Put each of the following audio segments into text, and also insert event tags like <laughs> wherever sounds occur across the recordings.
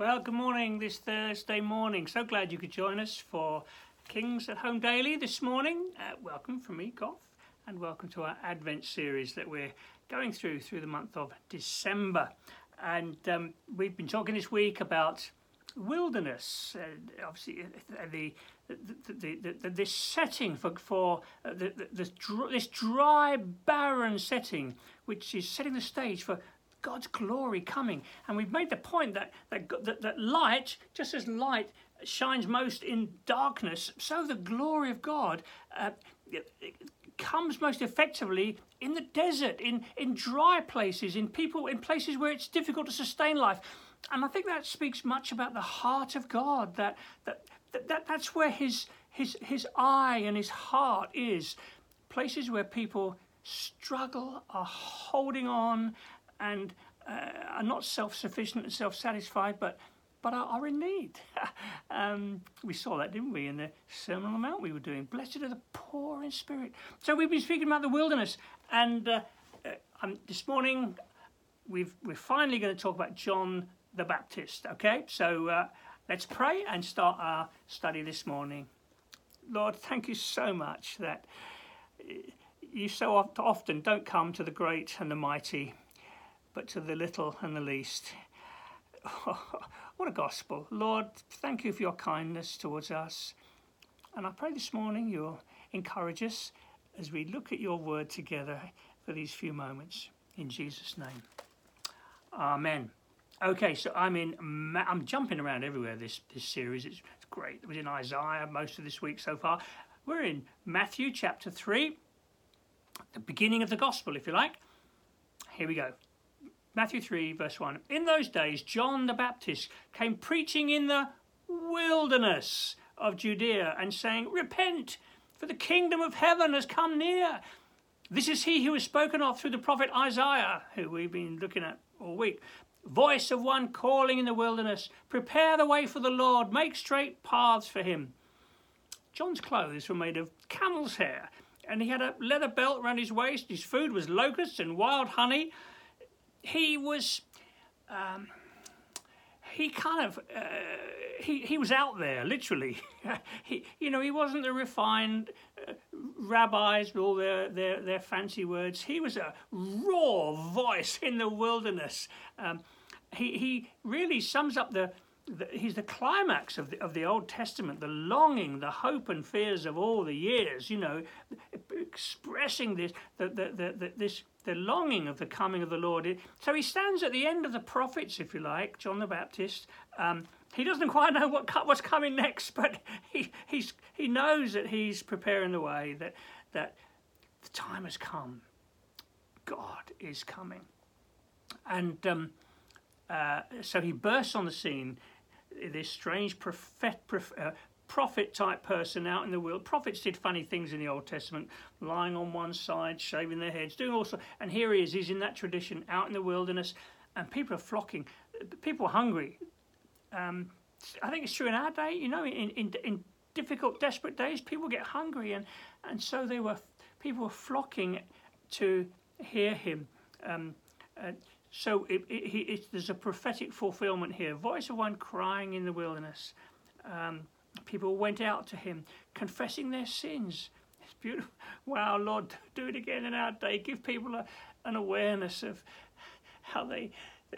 Well, good morning this Thursday morning. So glad you could join us for Kings at Home Daily this morning. Uh, welcome from me, Goff, and welcome to our Advent series that we're going through through the month of December. And um, we've been talking this week about wilderness, uh, obviously uh, the, the, the, the, this setting for, for uh, the, this, this dry, barren setting, which is setting the stage for God's glory coming. And we've made the point that, that, that, that light, just as light shines most in darkness, so the glory of God uh, comes most effectively in the desert, in, in dry places, in people, in places where it's difficult to sustain life. And I think that speaks much about the heart of God, that, that, that, that that's where his, his, his eye and his heart is. Places where people struggle, are holding on, and uh, are not self-sufficient and self-satisfied, but but are, are in need. <laughs> um, we saw that, didn't we, in the Sermon on the Mount we were doing. Blessed are the poor in spirit. So we've been speaking about the wilderness, and uh, uh, um, this morning we've we're finally going to talk about John the Baptist. Okay, so uh, let's pray and start our study this morning. Lord, thank you so much that uh, you so often don't come to the great and the mighty but to the little and the least. <laughs> what a gospel. Lord, thank you for your kindness towards us. And I pray this morning you'll encourage us as we look at your word together for these few moments. In Jesus' name. Amen. Okay, so I'm in. I'm jumping around everywhere. This this series. It's, it's great. It was in Isaiah most of this week so far. We're in Matthew chapter three, the beginning of the gospel, if you like. Here we go. Matthew 3, verse 1. In those days, John the Baptist came preaching in the wilderness of Judea and saying, Repent, for the kingdom of heaven has come near. This is he who was spoken of through the prophet Isaiah, who we've been looking at all week. Voice of one calling in the wilderness, Prepare the way for the Lord, make straight paths for him. John's clothes were made of camel's hair, and he had a leather belt round his waist. His food was locusts and wild honey he was um, he kind of uh, he he was out there literally. <laughs> He you know he wasn't the refined uh, rabbis with all their, their their fancy words. He was a raw voice in the wilderness. Um, he he really sums up the, the he's the climax of the, of the Old Testament, the longing, the hope and fears of all the years, you know, expressing this, the, the, the, the this the longing of the coming of the Lord. So he stands at the end of the prophets, if you like, John the Baptist. Um, he doesn't quite know what what's coming next, <laughs> but he he's he knows that he's preparing the way that that the time has come. God is coming, and um, uh, so he bursts on the scene. This strange prophet, uh, prophet type person out in the world. Prophets did funny things in the Old Testament, lying on one side, shaving their heads, doing all sorts. And here he is, he's in that tradition, out in the wilderness, and people are flocking. People are hungry. Um, I think it's true in our day, you know, in, in, in difficult, desperate days, people get hungry, and, and so they were, people were flocking to hear him. Um, uh, so it, it, it, there's a prophetic fulfillment here. Voice of one crying in the wilderness. Um, People went out to him, confessing their sins. It's beautiful. Wow, Lord, do it again in our day. Give people a, an awareness of how they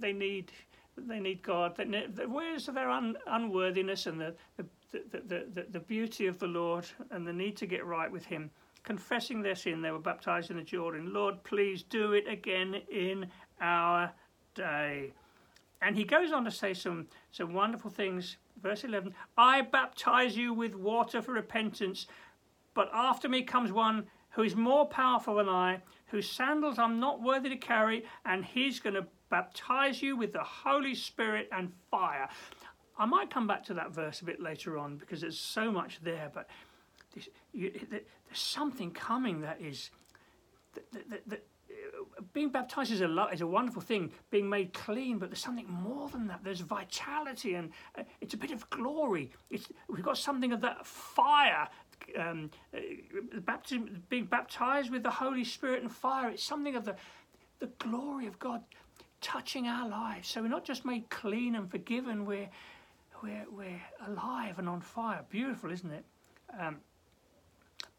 they need they need God. The awareness of their un, unworthiness and the the, the, the, the, the beauty of the Lord and the need to get right with Him. Confessing their sin, they were baptized in the Jordan. Lord, please do it again in our day. And he goes on to say some, some wonderful things verse 11 I baptize you with water for repentance, but after me comes one who is more powerful than I, whose sandals I'm not worthy to carry, and he's going to baptize you with the Holy Spirit and fire. I might come back to that verse a bit later on because there's so much there, but this, you, there's something coming that is that, that, that, being baptized is a is a wonderful thing, being made clean, but there's something more than that. There's vitality and uh, it's a bit of glory. It's we've got something of that fire. Um, uh, baptism, being baptized with the Holy Spirit and fire. It's something of the the glory of God touching our lives. So we're not just made clean and forgiven, we're, we're, we're alive and on fire. Beautiful, isn't it? Um,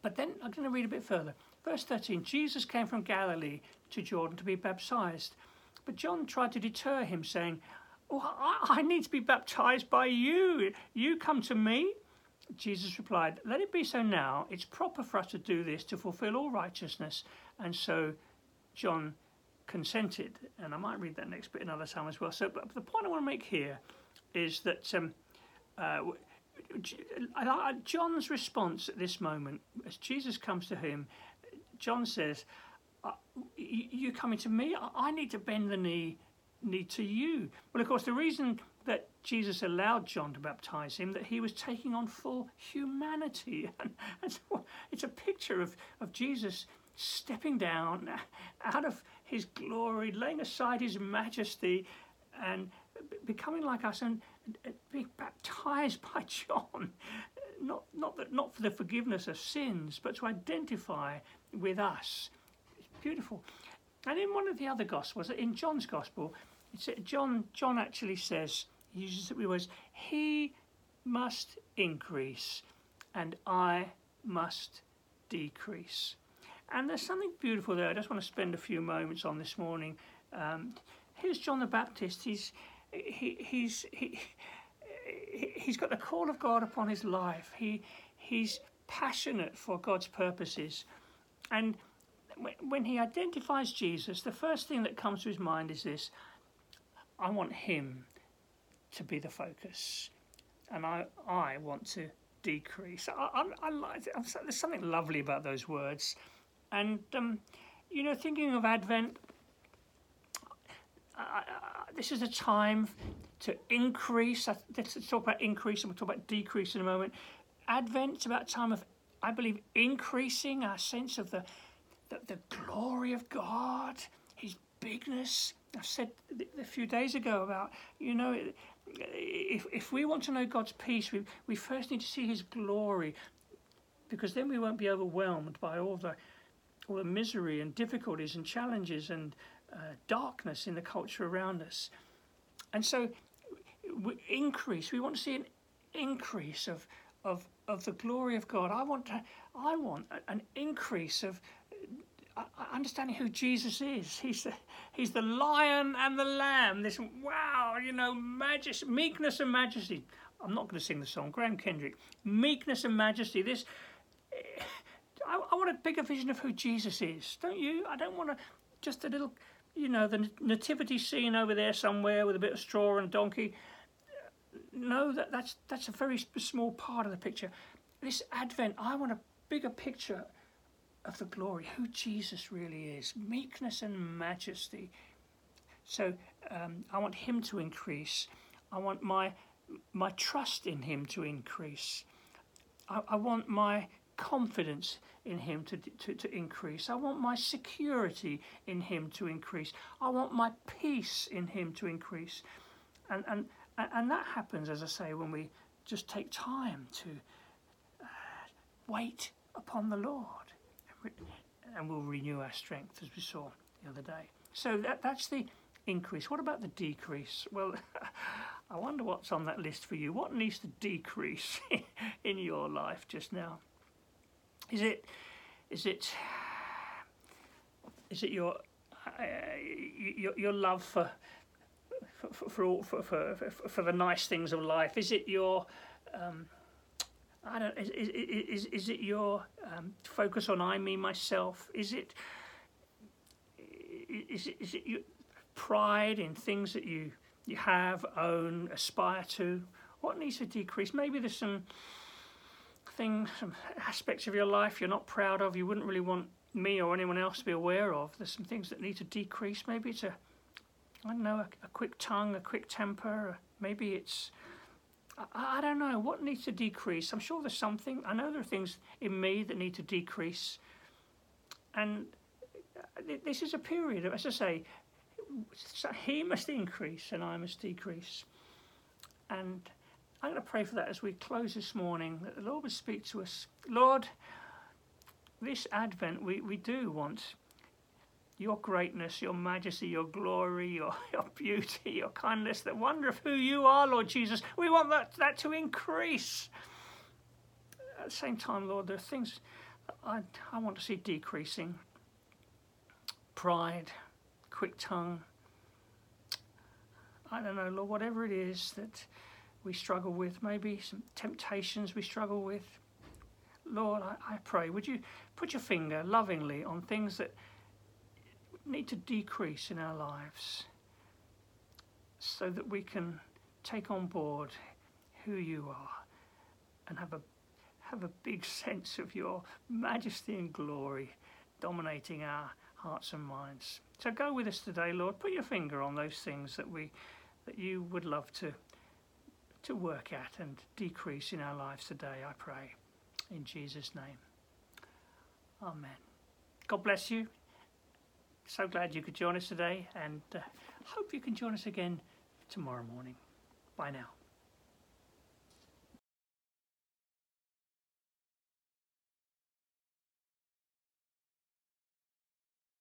but then I'm going to read a bit further. Verse 13 Jesus came from Galilee to Jordan to be baptized. But John tried to deter him, saying, oh, I, I need to be baptized by you. You come to me? Jesus replied, Let it be so now. It's proper for us to do this to fulfill all righteousness. And so John consented. And I might read that next bit another time as well. So, but the point I want to make here is that um, uh, John's response at this moment, as Jesus comes to him, John says, uh, "You coming to me? I need to bend the knee, knee to you." Well, of course, the reason that Jesus allowed John to baptize him that he was taking on full humanity, <laughs> and, it's a picture of of Jesus stepping down out of his glory, laying aside his majesty, and becoming like us and being baptized by <laughs> John, not, not, that, not for the forgiveness of sins, but to identify with us. It's beautiful. And in one of the other Gospels, in John's Gospel, John, John actually says, he uses the words, He must increase and I must decrease. And there's something beautiful there. I just want to spend a few moments on this morning. Um, here's John the Baptist. He's he, he's he, he's got the call of God upon his life. He he's passionate for God's purposes, and when he identifies Jesus, the first thing that comes to his mind is this: I want him to be the focus, and I I want to decrease. I, I, I like there's something lovely about those words, and um, you know, thinking of Advent this is a time to increase. Uh, let's talk about increase and we'll talk about decrease in a moment. Advent's about a time of, I believe, increasing our sense of the, the, the glory of God, His bigness. I said a few days ago about, you know, if, if we want to know God's peace, we, we first need to see His glory because then we won't be overwhelmed by all the, all the misery and difficulties and challenges and uh, darkness in the culture around us. And so, we increase. We want to see an increase of of of the glory of God. I want to. I want an increase of uh, understanding who Jesus is. He's the, he's the lion and the lamb. This wow, you know, majesty, meekness and majesty. I'm not going to sing the song. Graham Kendrick, meekness and majesty. This. I, I want a bigger vision of who Jesus is. Don't you? I don't want to just a little you know, the nativity scene over there somewhere with a bit of straw and a donkey. No, that, that's, that's a very small part of the picture. This Advent, I want a bigger picture of the glory, who Jesus really is, meekness and majesty. So um, I want him to increase. I want my my trust in him to increase. I, I want my confidence in Him to, to, to increase. I want my security in Him to increase. I want my peace in Him to increase. And, and, and that happens, as I say, when we just take time to uh, wait upon the Lord. And we'll renew our strength, as we saw the other day. So that, that's the increase. What about the decrease? Well, <laughs> I wonder what's on that list for you. What needs to decrease <laughs> in your life just now? Is it, is it, is it your, uh, your, your love for, for, for, all, for, for, for, the nice things of life? Is it your, um, I don't, is, is, is, is it your um, focus on I, me, myself? Is it, is it, is it your pride in things that you, you have, own, aspire to? What needs to decrease? Maybe there's some things, some aspects of your life you're not proud of, you wouldn't really want me or anyone else to be aware of. There's some things that need to decrease. Maybe it's I don't know, a, a quick tongue, a quick temper. Maybe it's, I, I, don't know, what needs to decrease? I'm sure there's something. I know there are things in me that need to decrease. And uh, this is a period, of, as I say, he must increase and I must decrease. And I'm going to pray for that as we close this morning, that the Lord would speak to us. Lord, this Advent, we, we do want your greatness, your majesty, your glory, your, <laughs> your beauty, your kindness, the wonder of who you are, Lord Jesus. We want that, that to increase. At the same time, Lord, there are things I, I want to see decreasing pride, quick tongue. I don't know, Lord, whatever it is that we struggle with, maybe some temptations we struggle with. Lord, I, I pray, would you put your finger lovingly on things that need to decrease in our lives so that we can take on board who you are and have a have a big <laughs> sense of your majesty and glory dominating our hearts and minds. So go with us today, Lord. Put your finger on those things that we that you would love to to work at and decrease in our lives today, I pray. In Jesus' name. Amen. God bless you. So glad you could join us today and uh, hope you can join us again tomorrow morning. Bye now.